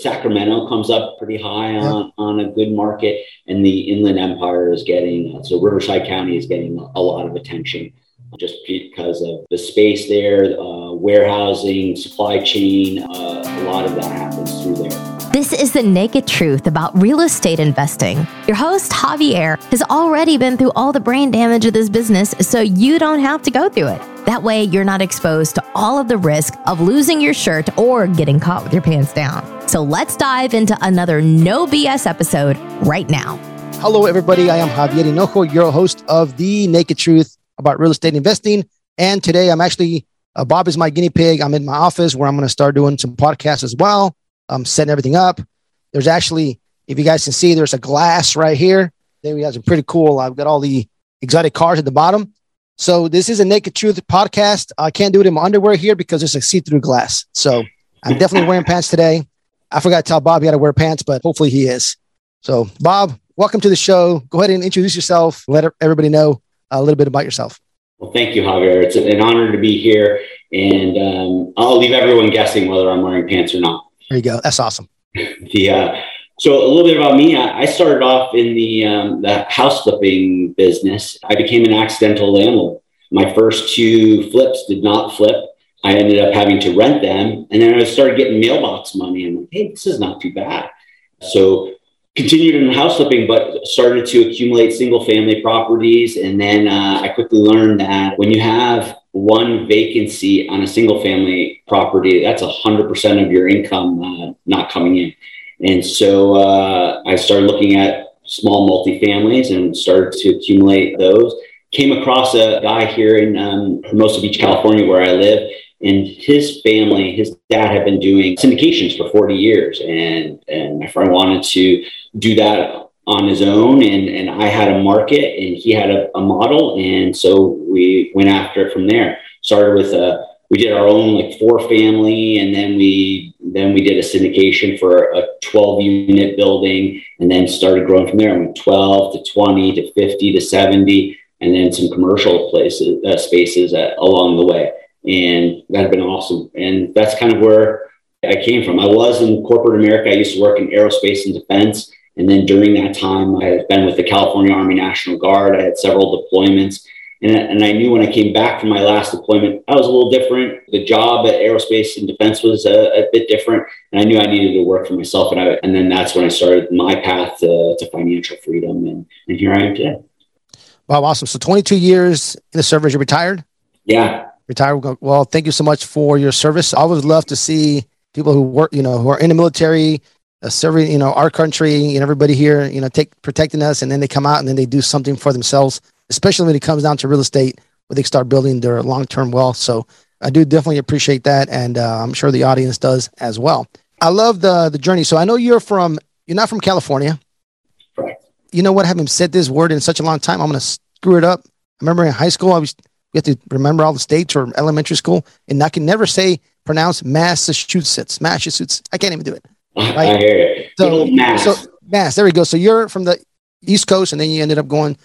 Sacramento comes up pretty high on, yeah. on a good market, and the Inland Empire is getting uh, so Riverside County is getting a lot of attention just because of the space there, uh, warehousing, supply chain. Uh, a lot of that happens through there. This is the naked truth about real estate investing. Your host, Javier, has already been through all the brain damage of this business, so you don't have to go through it. That way, you're not exposed to all of the risk of losing your shirt or getting caught with your pants down. So let's dive into another no BS episode right now. Hello, everybody. I am Javier Hinojo, your host of The Naked Truth about real estate investing. And today I'm actually, uh, Bob is my guinea pig. I'm in my office where I'm going to start doing some podcasts as well. I'm setting everything up. There's actually, if you guys can see, there's a glass right here. Then we have some pretty cool. I've got all the exotic cars at the bottom. So this is a Naked Truth podcast. I can't do it in my underwear here because it's a see-through glass. So I'm definitely wearing pants today. I forgot to tell Bob he had to wear pants, but hopefully he is. So Bob, welcome to the show. Go ahead and introduce yourself. Let everybody know a little bit about yourself. Well, thank you, Javier. It's an honor to be here, and um, I'll leave everyone guessing whether I'm wearing pants or not. There you go. That's awesome. the uh, so a little bit about me. I, started off in the um, the house flipping business. I became an accidental landlord. My first two flips did not flip. I ended up having to rent them, and then I started getting mailbox money. And like, hey, this is not too bad. So continued in house flipping, but started to accumulate single family properties. And then uh, I quickly learned that when you have one vacancy on a single family property, that's 100% of your income uh, not coming in. And so uh, I started looking at small multifamilies and started to accumulate those. Came across a guy here in um, Hermosa Beach, California, where I live. And his family, his dad had been doing syndications for 40 years. And, and my friend wanted to do that on his own and, and I had a market and he had a, a, model. And so we went after it from there. Started with a, we did our own like four family and then we, then we did a syndication for a 12 unit building and then started growing from there. I went 12 to 20 to 50 to 70 and then some commercial places, uh, spaces uh, along the way. And that had been awesome. And that's kind of where I came from. I was in corporate America. I used to work in aerospace and defense and then during that time, I had been with the California Army National Guard. I had several deployments. And, and I knew when I came back from my last deployment, I was a little different. The job at aerospace and defense was a, a bit different. And I knew I needed to work for myself. And, I, and then that's when I started my path to, to financial freedom. And, and here I am today. Wow, awesome. So 22 years in the service, you're retired? Yeah. Retired. Well, thank you so much for your service. I would love to see people who work, you know, who are in the military, uh, serving, you know, our country and everybody here, you know, take protecting us, and then they come out and then they do something for themselves, especially when it comes down to real estate, where they start building their long term wealth. So I do definitely appreciate that, and uh, I'm sure the audience does as well. I love the the journey. So I know you're from you're not from California. Correct. You know what? Having said this word in such a long time, I'm going to screw it up. I remember in high school, I was you have to remember all the states or elementary school, and I can never say pronounce Massachusetts. Massachusetts. I can't even do it. Right? I hear you. So, mass. so mass. There we go. So you're from the East Coast, and then you ended up going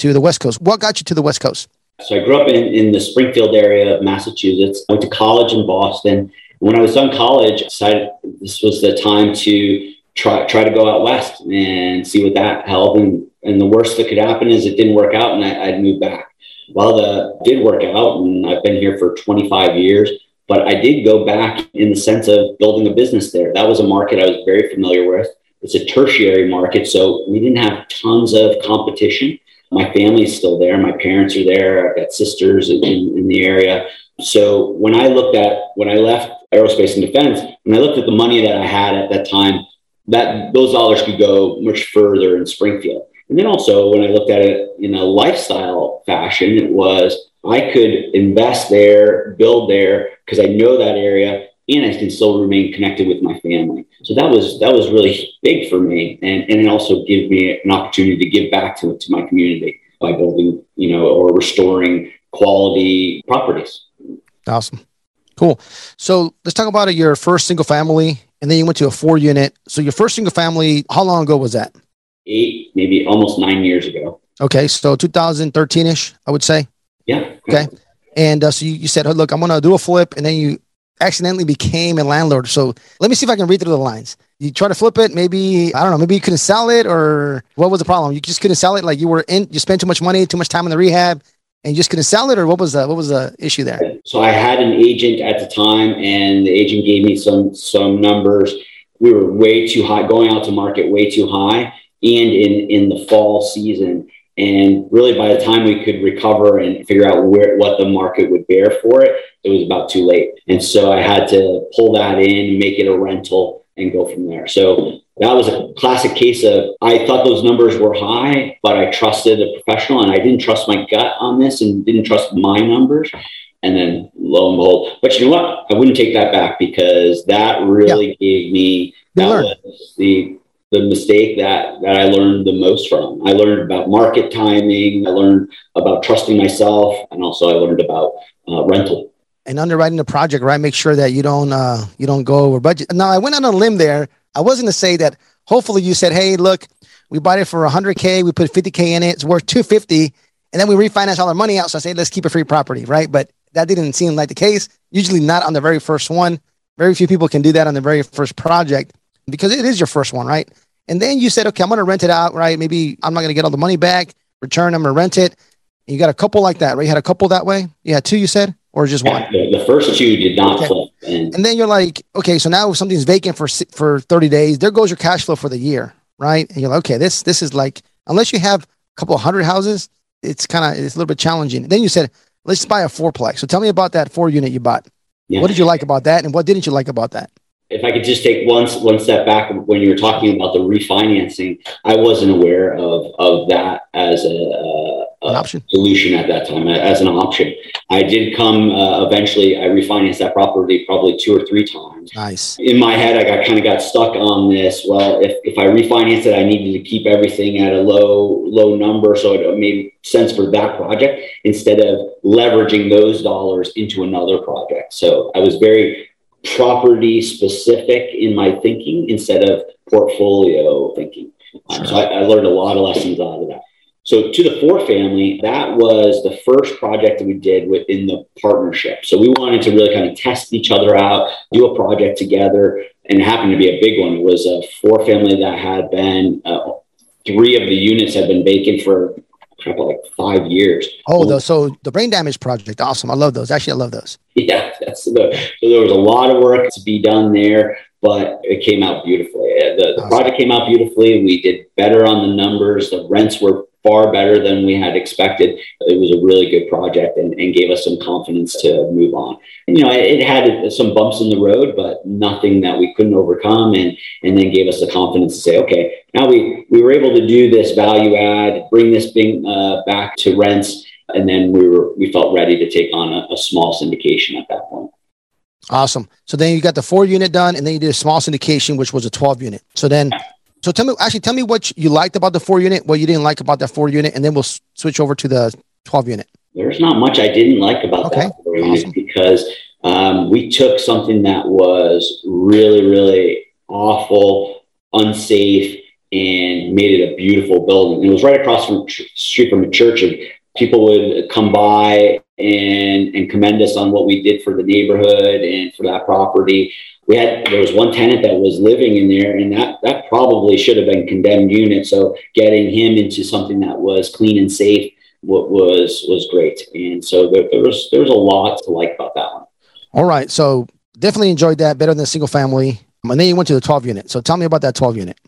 to the West Coast. What got you to the West Coast? So I grew up in, in the Springfield area of Massachusetts. I went to college in Boston. When I was done college, I decided this was the time to try try to go out west and see what that held. And, and the worst that could happen is it didn't work out, and I, I'd move back. Well, the did work out, and I've been here for 25 years. But I did go back in the sense of building a business there. That was a market I was very familiar with. It's a tertiary market, so we didn't have tons of competition. My family's still there. My parents are there. I've got sisters in, in the area. So when I looked at when I left aerospace and defense, when I looked at the money that I had at that time, that those dollars could go much further in Springfield. And then also when I looked at it in a lifestyle fashion, it was I could invest there, build there, because I know that area and I can still remain connected with my family. So that was that was really big for me, and and it also gave me an opportunity to give back to to my community by building, you know, or restoring quality properties. Awesome, cool. So let's talk about your first single family, and then you went to a four unit. So your first single family, how long ago was that? Eight, maybe almost nine years ago. Okay, so 2013 ish, I would say. Yeah. Okay. And uh, so you, you said, look, I'm going to do a flip. And then you accidentally became a landlord. So let me see if I can read through the lines. You try to flip it, maybe I don't know, maybe you couldn't sell it, or what was the problem? You just couldn't sell it. Like you were in, you spent too much money, too much time in the rehab, and you just couldn't sell it, or what was the what was the issue there? So I had an agent at the time, and the agent gave me some some numbers. We were way too high, going out to market way too high, and in in the fall season. And really, by the time we could recover and figure out where what the market would bear for it, it was about too late. And so I had to pull that in, make it a rental, and go from there. So that was a classic case of I thought those numbers were high, but I trusted a professional and I didn't trust my gut on this and didn't trust my numbers. And then lo and behold, but you know what? I wouldn't take that back because that really yeah. gave me that was the the mistake that that I learned the most from. I learned about market timing. I learned about trusting myself, and also I learned about uh, rental and underwriting the project. Right, make sure that you don't uh, you don't go over budget. Now, I went on a limb there. I wasn't to say that. Hopefully, you said, "Hey, look, we bought it for 100k. We put 50k in it. It's worth 250." And then we refinance all our money out. So I say, let's keep a free property, right? But that didn't seem like the case. Usually not on the very first one. Very few people can do that on the very first project because it is your first one, right? And then you said, okay, I'm going to rent it out, right? Maybe I'm not going to get all the money back, return, I'm going to rent it. And you got a couple like that, right? You had a couple that way? You had two, you said, or just one? The first two did not okay. flip. And-, and then you're like, okay, so now if something's vacant for for 30 days. There goes your cash flow for the year, right? And you're like, okay, this this is like, unless you have a couple of hundred houses, it's kind of it's a little bit challenging. Then you said, let's buy a fourplex. So tell me about that four unit you bought. Yeah. What did you like about that, and what didn't you like about that? If I could just take one one step back when you were talking about the refinancing, I wasn't aware of of that as a, a, an option solution at that time as an option. I did come uh, eventually. I refinanced that property probably two or three times. Nice. In my head, I got kind of got stuck on this. Well, if if I refinance it, I needed to keep everything at a low low number, so it made sense for that project instead of leveraging those dollars into another project. So I was very property specific in my thinking instead of portfolio thinking. Um, so I, I, learned a lot of lessons out of that. So to the four family, that was the first project that we did within the partnership. So we wanted to really kind of test each other out, do a project together, and it happened to be a big one. It was a four family that had been uh, three of the units had been vacant for like five years. Oh, the, so the brain damage project, awesome. I love those. Actually, I love those. Yeah, that's the, so there was a lot of work to be done there, but it came out beautifully. Uh, the, the awesome. project came out beautifully. We did better on the numbers. The rents were far better than we had expected. It was a really good project and, and gave us some confidence to move on. And, you know, it, it, had some bumps in the road, but nothing that we couldn't overcome and, and then gave us the confidence to say, okay, now we, we were able to do this value add, bring this thing uh, back to rents. And then we were, we felt ready to take on a, a small syndication at that point. Awesome. So then you got the four unit done and then you did a small syndication, which was a 12 unit. So then so tell me, actually, tell me what you liked about the four unit, what you didn't like about that four unit, and then we'll switch over to the 12 unit. There's not much I didn't like about okay. that four unit because um, we took something that was really, really awful, unsafe, and made it a beautiful building. And it was right across from street from a church, and people would come by and and commend us on what we did for the neighborhood and for that property. We had there was one tenant that was living in there and that that probably should have been condemned unit. So getting him into something that was clean and safe what was was great. And so there, there was there was a lot to like about that one. All right. So definitely enjoyed that better than a single family. And then you went to the 12 unit. So tell me about that 12 unit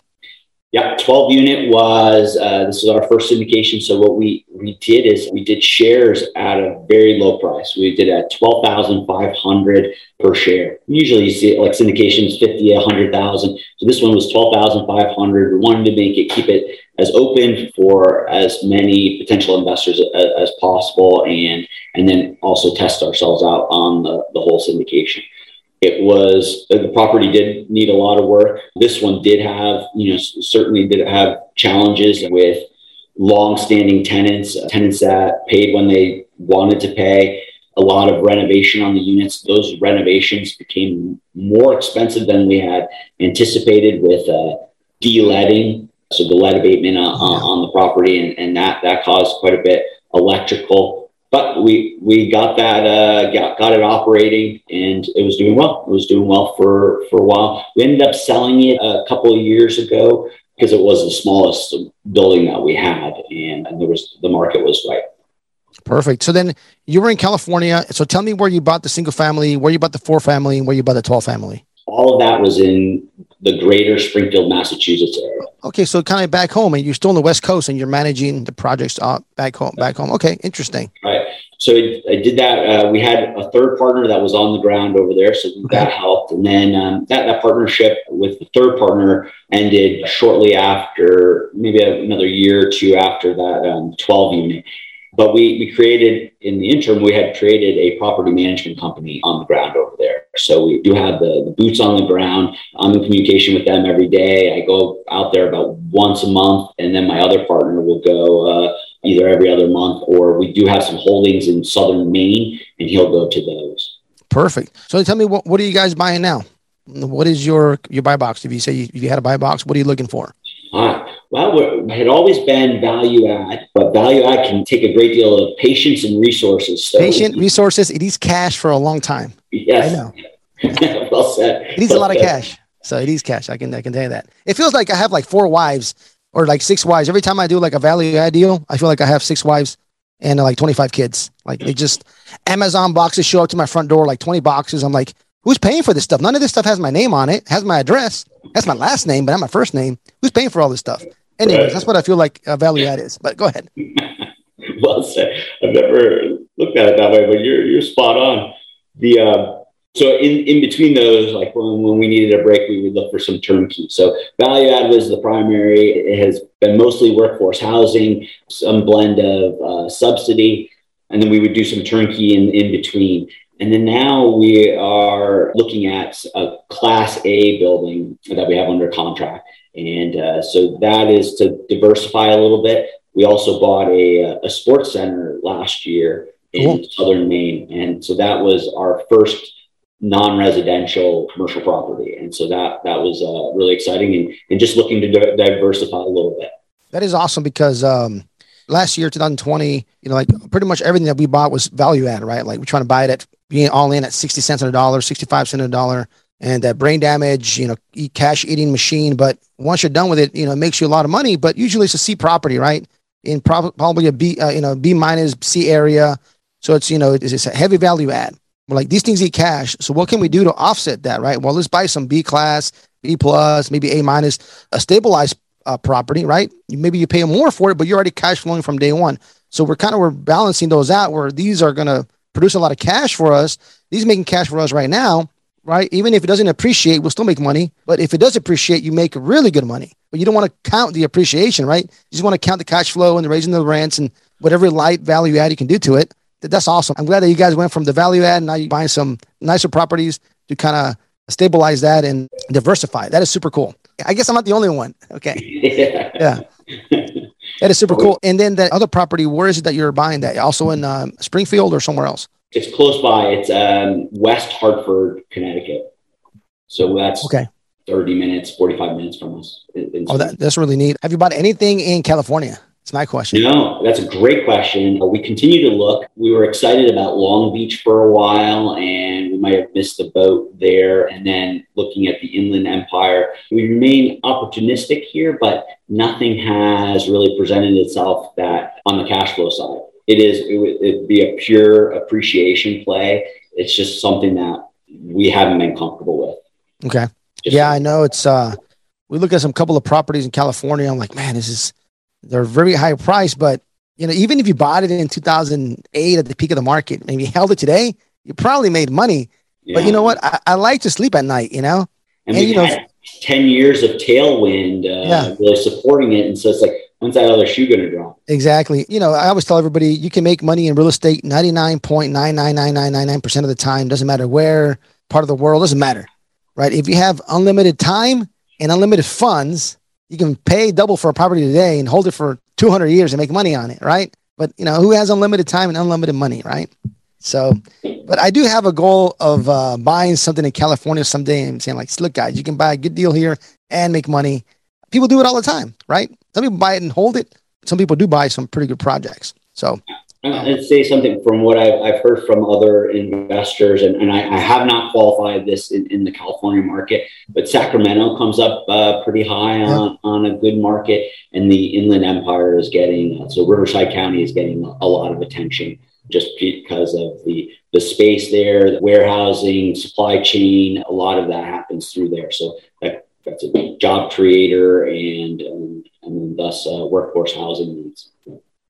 yeah, 12 unit was uh, this was our first syndication. So what we we did is we did shares at a very low price. We did at 12,500 per share. Usually you see like syndications 50, 100,000. So this one was 12,500. We wanted to make it keep it as open for as many potential investors as, as possible and and then also test ourselves out on the, the whole syndication. It was uh, the property did need a lot of work. This one did have, you know, certainly did have challenges with long-standing tenants, uh, tenants that paid when they wanted to pay. A lot of renovation on the units. Those renovations became more expensive than we had anticipated with uh, de-leading, so the lead abatement uh, on, on the property, and, and that that caused quite a bit. Electrical but we we got that uh, got, got it operating and it was doing well. It was doing well for for a while. We ended up selling it a couple of years ago because it was the smallest building that we had, and, and there was the market was right. Perfect. So then you were in California. So tell me where you bought the single family, where you bought the four family, and where you bought the 12 family. All of that was in the greater Springfield, Massachusetts area. Okay, so kind of back home, and you're still on the West Coast, and you're managing the projects uh, back home. Back home. Okay, interesting. Right. So I did that. Uh, we had a third partner that was on the ground over there, so that helped. And then um, that that partnership with the third partner ended shortly after, maybe another year or two after that um, 12 unit. But we, we created, in the interim, we had created a property management company on the ground over there. So we do have the, the boots on the ground. I'm in communication with them every day. I go out there about once a month, and then my other partner will go uh, either every other month, or we do have some holdings in southern Maine, and he'll go to those. Perfect. So tell me, what, what are you guys buying now? What is your your buy box? If you say you, you had a buy box, what are you looking for? Uh, well, it had always been value add, but value add can take a great deal of patience and resources. So Patient resources. It is cash for a long time. Yes. I know. well said. It needs well a lot said. of cash. So it it is cash. I can I can tell you that. It feels like I have like four wives or like six wives. Every time I do like a value add deal, I feel like I have six wives and uh, like 25 kids. Like they just Amazon boxes show up to my front door, like 20 boxes. I'm like, who's paying for this stuff? None of this stuff has my name on it, has my address. That's my last name, but not my first name. Who's paying for all this stuff? Anyways, right. that's what I feel like uh, value add is. But go ahead. well said. I've never looked at it that way, but you're you're spot on. The uh, so in, in between those, like when, when we needed a break, we would look for some turnkey. So value add was the primary. It has been mostly workforce housing, some blend of uh, subsidy, and then we would do some turnkey in, in between. And then now we are looking at a class A building that we have under contract. And uh, so that is to diversify a little bit. We also bought a, a sports center last year in cool. southern Maine. And so that was our first non-residential commercial property. And so that that was uh, really exciting and, and just looking to di- diversify a little bit. That is awesome because um, last year, 2020, you know, like pretty much everything that we bought was value add, right? Like we're trying to buy it at being all in at 60 cents on a dollar, 65 cents on a dollar and that brain damage, you know, cash eating machine. But once you're done with it, you know, it makes you a lot of money. But usually it's a C property, right? In prob- probably a B, uh, you know, B minus C area. So it's you know it's, it's a heavy value add. We're like these things eat cash. So what can we do to offset that, right? Well, let's buy some B class, B plus, maybe A minus, a stabilized uh, property, right? Maybe you pay more for it, but you're already cash flowing from day one. So we're kind of we're balancing those out where these are going to produce a lot of cash for us. These making cash for us right now right? Even if it doesn't appreciate, we'll still make money. But if it does appreciate, you make really good money. But you don't want to count the appreciation, right? You just want to count the cash flow and the raising the rents and whatever light value add you can do to it. That's awesome. I'm glad that you guys went from the value add and now you're buying some nicer properties to kind of stabilize that and diversify. That is super cool. I guess I'm not the only one. Okay. yeah. That is super cool. And then that other property, where is it that you're buying that? Also in um, Springfield or somewhere else? It's close by. It's um, West Hartford, Connecticut. So that's okay. 30 minutes, 45 minutes from us. In, oh, that, that's really neat. Have you bought anything in California? It's my question. No, that's a great question. We continue to look. We were excited about Long Beach for a while, and we might have missed the boat there. And then looking at the Inland Empire, we remain opportunistic here, but nothing has really presented itself that on the cash flow side it is it would it'd be a pure appreciation play. It's just something that we haven't been comfortable with. Okay. Just yeah, I know it's uh we look at some couple of properties in California. I'm like, man, this is they're very high price, but you know, even if you bought it in 2008 at the peak of the market and you held it today, you probably made money. Yeah. But you know what? I, I, like to sleep at night, you know? And, and you know, 10 years of tailwind uh, yeah. really supporting it. And so it's like, when's that other shoe going to drop? Exactly. You know, I always tell everybody you can make money in real estate 99.99999% of the time. Doesn't matter where part of the world, doesn't matter, right? If you have unlimited time and unlimited funds, you can pay double for a property today and hold it for 200 years and make money on it, right? But, you know, who has unlimited time and unlimited money, right? So, but I do have a goal of uh, buying something in California someday and saying, like, look, guys, you can buy a good deal here and make money. People do it all the time, right? Some people buy it and hold it. Some people do buy some pretty good projects. So I'd say something from what I've, I've heard from other investors, and, and I, I have not qualified this in, in, the California market, but Sacramento comes up uh, pretty high on, yeah. on a good market, and the Inland Empire is getting, uh, so Riverside County is getting a lot of attention just because of the, the space there, the warehousing, supply chain, a lot of that happens through there. So that, that's a job creator and, um, and thus uh, workforce housing needs.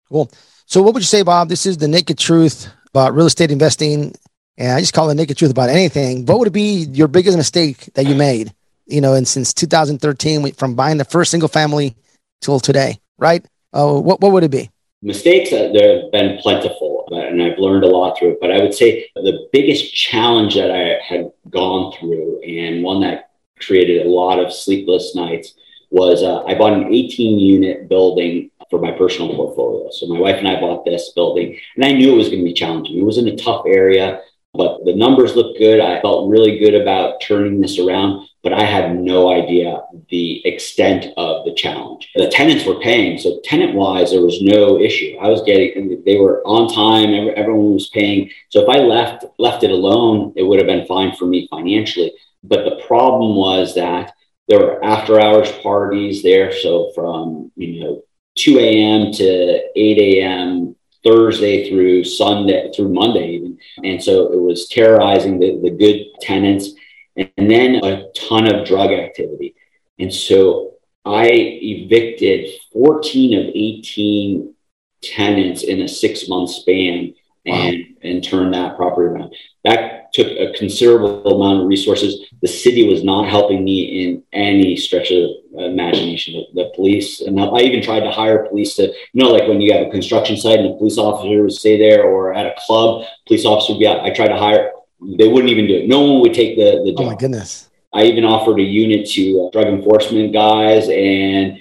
Cool. So, what would you say, Bob? This is the naked truth about real estate investing. And I just call it naked truth about anything. What would be your biggest mistake that you made, you know, and since 2013, from buying the first single family till today, right? Uh, what, what would it be? Mistakes, uh, there have been plentiful, and I've learned a lot through it. But I would say the biggest challenge that I had gone through, and one that created a lot of sleepless nights, was uh, I bought an 18 unit building for my personal portfolio. So my wife and I bought this building, and I knew it was going to be challenging. It was in a tough area, but the numbers looked good. I felt really good about turning this around, but I had no idea the extent of the challenge. The tenants were paying, so tenant wise, there was no issue. I was getting, they were on time. Everyone was paying. So if I left left it alone, it would have been fine for me financially. But the problem was that there were after hours parties there. So from you know 2 a.m. to 8 a.m. Thursday through Sunday through Monday even. And so it was terrorizing the, the good tenants and then a ton of drug activity. And so I evicted 14 of 18 tenants in a six month span and, wow. and turned that property around. That took a considerable amount of resources. The city was not helping me in any stretch of imagination. The, the, police, and I even tried to hire police to, you know, like when you have a construction site and a police officer would stay there, or at a club, police officer would be out. I tried to hire, they wouldn't even do it. No one would take the the job. Oh my goodness! I even offered a unit to uh, drug enforcement guys, and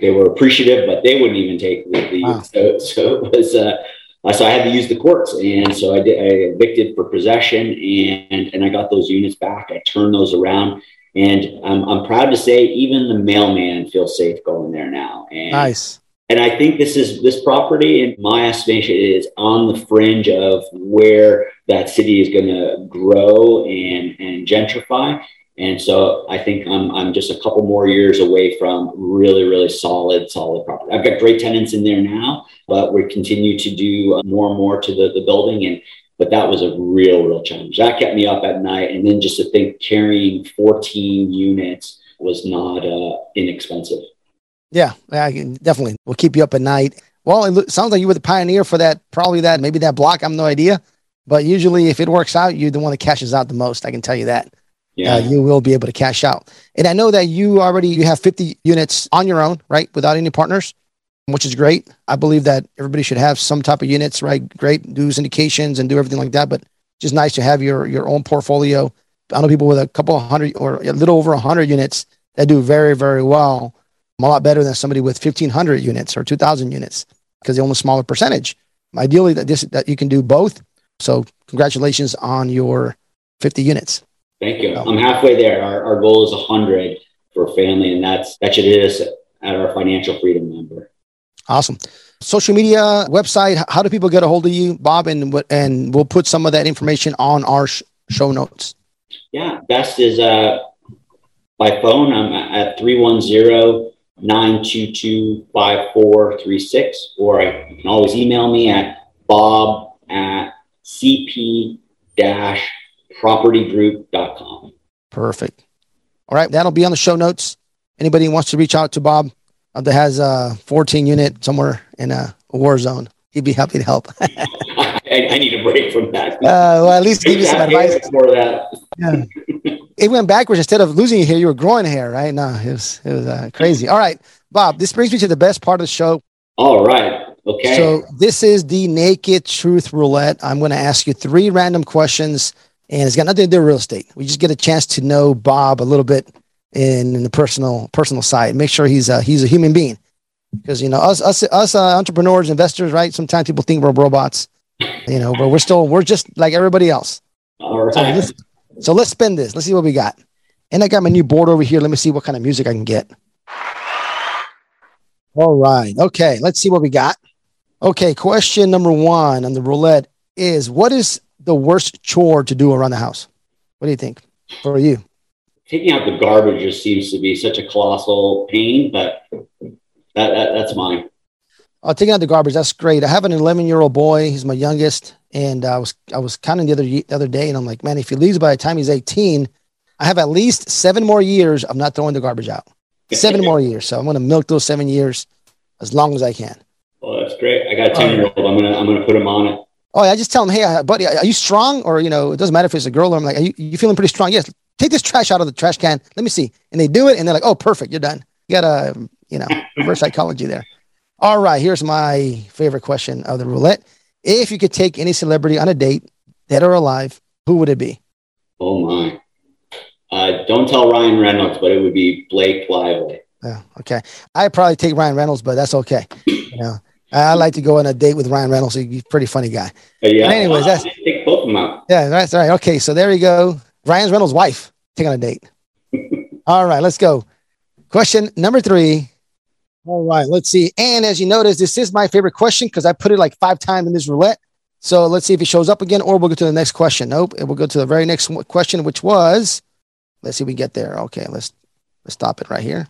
they were appreciative, but they wouldn't even take the. the wow. so, so it was. Uh, uh, so I had to use the courts, and so I did. I evicted for possession, and and I got those units back. I turned those around, and I'm I'm proud to say even the mailman feels safe going there now. And, nice. And I think this is this property, in my estimation, is on the fringe of where that city is going to grow and and gentrify. And so I think I'm, I'm just a couple more years away from really, really solid, solid property. I've got great tenants in there now, but we continue to do more and more to the, the building. And but that was a real, real challenge. That kept me up at night. And then just to think carrying 14 units was not uh, inexpensive. Yeah, yeah, definitely. We'll keep you up at night. Well, it sounds like you were the pioneer for that, probably that, maybe that block. I have no idea. But usually, if it works out, you're the one that cashes out the most. I can tell you that yeah. Uh, you will be able to cash out. And I know that you already you have 50 units on your own, right, without any partners, which is great. I believe that everybody should have some type of units, right? Great, do syndications and do everything like that. But just nice to have your your own portfolio. I know people with a couple hundred or a little over a hundred units that do very very well, I'm a lot better than somebody with 1,500 units or 2,000 units because they own a smaller percentage. Ideally, that this that you can do both. So congratulations on your 50 units. Thank you. I'm halfway there. Our, our goal is 100 for family, and that's that should hit us at our financial freedom number. Awesome. Social media, website. How do people get a hold of you, Bob? And what? And we'll put some of that information on our sh- show notes. Yeah, best is uh, by phone. I'm at 310 922 5436, or I, you can always email me at bob at cp dash propertygroup.com. Perfect. All right. That'll be on the show notes. Anybody wants to reach out to Bob uh, that has a 14 unit somewhere in a war zone, he'd be happy to help. I, I, need a break from that. Uh, well, at least give you some advice. For that. Yeah. it went backwards. Instead of losing your hair, you were growing hair, right? No, it was, it was uh, crazy. All right. Bob, this brings me to the best part of the show. All right. Okay. So this is the naked truth roulette. I'm going to ask you three random questions and it's got nothing to do with real estate. We just get a chance to know Bob a little bit in, in the personal personal side. Make sure he's a, he's a human being, because you know us us us uh, entrepreneurs, investors, right? Sometimes people think we're robots, you know, but we're still we're just like everybody else. All right. So let's, so let's spin this. Let's see what we got. And I got my new board over here. Let me see what kind of music I can get. All right. Okay. Let's see what we got. Okay, question number one on the roulette is what is the worst chore to do around the house? What do you think for you? Taking out the garbage just seems to be such a colossal pain, but that, that that's mine. Oh, taking out the garbage, that's great. I have an 11 year old boy. He's my youngest, and I was I was counting the other the other day, and I'm like, man, if he leaves by the time he's 18, I have at least seven more years of not throwing the garbage out. Seven more years, so I'm going to milk those seven years as long as I can. Well, that's great. I got a 10 year old. I'm gonna I'm gonna put him on it. Oh, I just tell him, hey, uh, buddy, are you strong? Or you know, it doesn't matter if it's a girl. Or I'm like, are you, you feeling pretty strong? Yes. Take this trash out of the trash can. Let me see. And they do it, and they're like, oh, perfect, you're done. You got a you know reverse psychology there. All right, here's my favorite question of the roulette. If you could take any celebrity on a date, dead or alive, who would it be? Oh my. Uh, don't tell Ryan Reynolds, but it would be Blake Lively. Yeah, okay. I'd probably take Ryan Reynolds, but that's okay. You know, I like to go on a date with Ryan Reynolds. He's a pretty funny guy. Yeah. But anyways, that's- take both of them out. Yeah, that's all right. Okay, so there you go. Ryan Reynolds' wife taking on a date. all right, let's go. Question number three. All right, let's see. And as you notice, this is my favorite question because I put it like five times in this roulette. So let's see if it shows up again, or we'll go to the next question. Nope, it will go to the very next question, which was, let's see if we get there. Okay, let's let's stop it right here.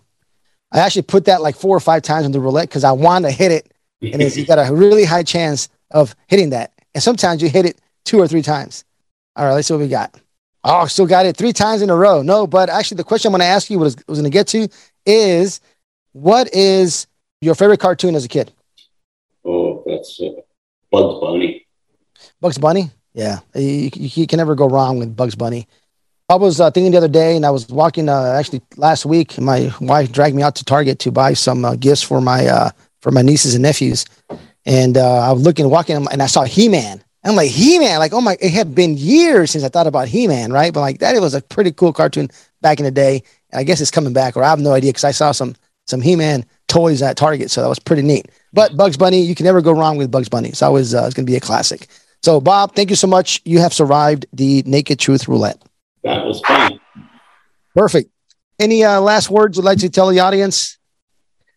I actually put that like four or five times in the roulette because I want to hit it, and it's, you got a really high chance of hitting that. And sometimes you hit it two or three times. All right, let's see what we got. Oh, still got it three times in a row. No, but actually, the question I'm going to ask you what was was going to get to is, what is your favorite cartoon as a kid? oh, that's uh, Bugs Bunny. Bugs Bunny. Yeah, you, you, you can never go wrong with Bugs Bunny. I was uh, thinking the other day, and I was walking uh, actually last week. My wife dragged me out to Target to buy some uh, gifts for my uh, for my nieces and nephews, and uh, I was looking, walking, and I saw He Man. I'm like He Man, like oh my! It had been years since I thought about He Man, right? But like that, it was a pretty cool cartoon back in the day. And I guess it's coming back, or I have no idea because I saw some some He Man toys at Target, so that was pretty neat. But Bugs Bunny, you can never go wrong with Bugs Bunny. It's always uh, it's going to be a classic. So Bob, thank you so much. You have survived the Naked Truth Roulette. That was fun. Perfect. Any uh, last words you'd like to tell the audience?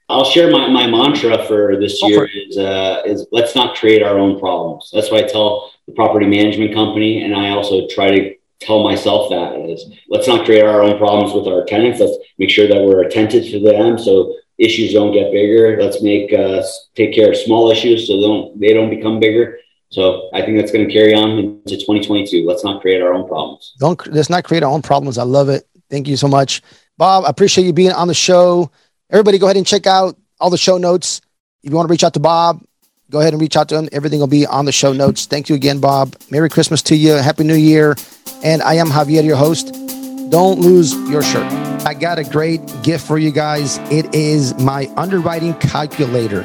I'll share my, my mantra for this year for is uh, is let's not create our own problems. That's what I tell the property management company, and I also try to tell myself that is let's not create our own problems with our tenants. Let's make sure that we're attentive to them so issues don't get bigger. Let's make uh, take care of small issues so they don't they don't become bigger. So I think that's going to carry on into 2022. Let's not create our own problems. Don't let's not create our own problems. I love it. Thank you so much, Bob. I appreciate you being on the show. Everybody, go ahead and check out all the show notes. If you want to reach out to Bob, go ahead and reach out to him. Everything will be on the show notes. Thank you again, Bob. Merry Christmas to you. Happy New Year. And I am Javier, your host. Don't lose your shirt. I got a great gift for you guys. It is my underwriting calculator.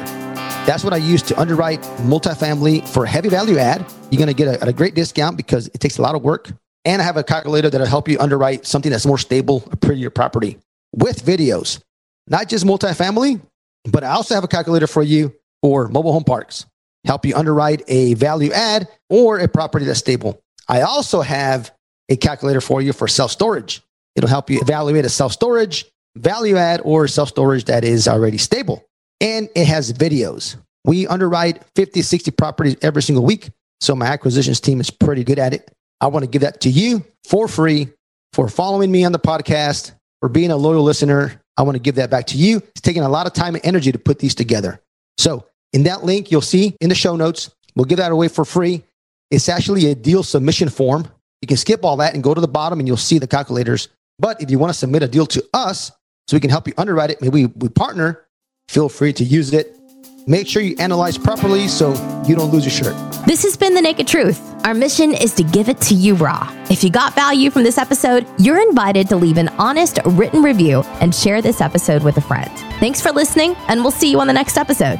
That's what I use to underwrite multifamily for heavy value add. You're going to get a, a great discount because it takes a lot of work. And I have a calculator that'll help you underwrite something that's more stable, a prettier property with videos, not just multifamily, but I also have a calculator for you for mobile home parks, help you underwrite a value add or a property that's stable. I also have a calculator for you for self storage. It'll help you evaluate a self storage, value add, or self storage that is already stable. And it has videos. We underwrite 50, 60 properties every single week. So my acquisitions team is pretty good at it. I want to give that to you for free for following me on the podcast, for being a loyal listener. I want to give that back to you. It's taking a lot of time and energy to put these together. So in that link, you'll see in the show notes, we'll give that away for free. It's actually a deal submission form. You can skip all that and go to the bottom and you'll see the calculators. But if you want to submit a deal to us so we can help you underwrite it, maybe we partner, feel free to use it. Make sure you analyze properly so you don't lose your shirt. This has been The Naked Truth. Our mission is to give it to you raw. If you got value from this episode, you're invited to leave an honest written review and share this episode with a friend. Thanks for listening, and we'll see you on the next episode.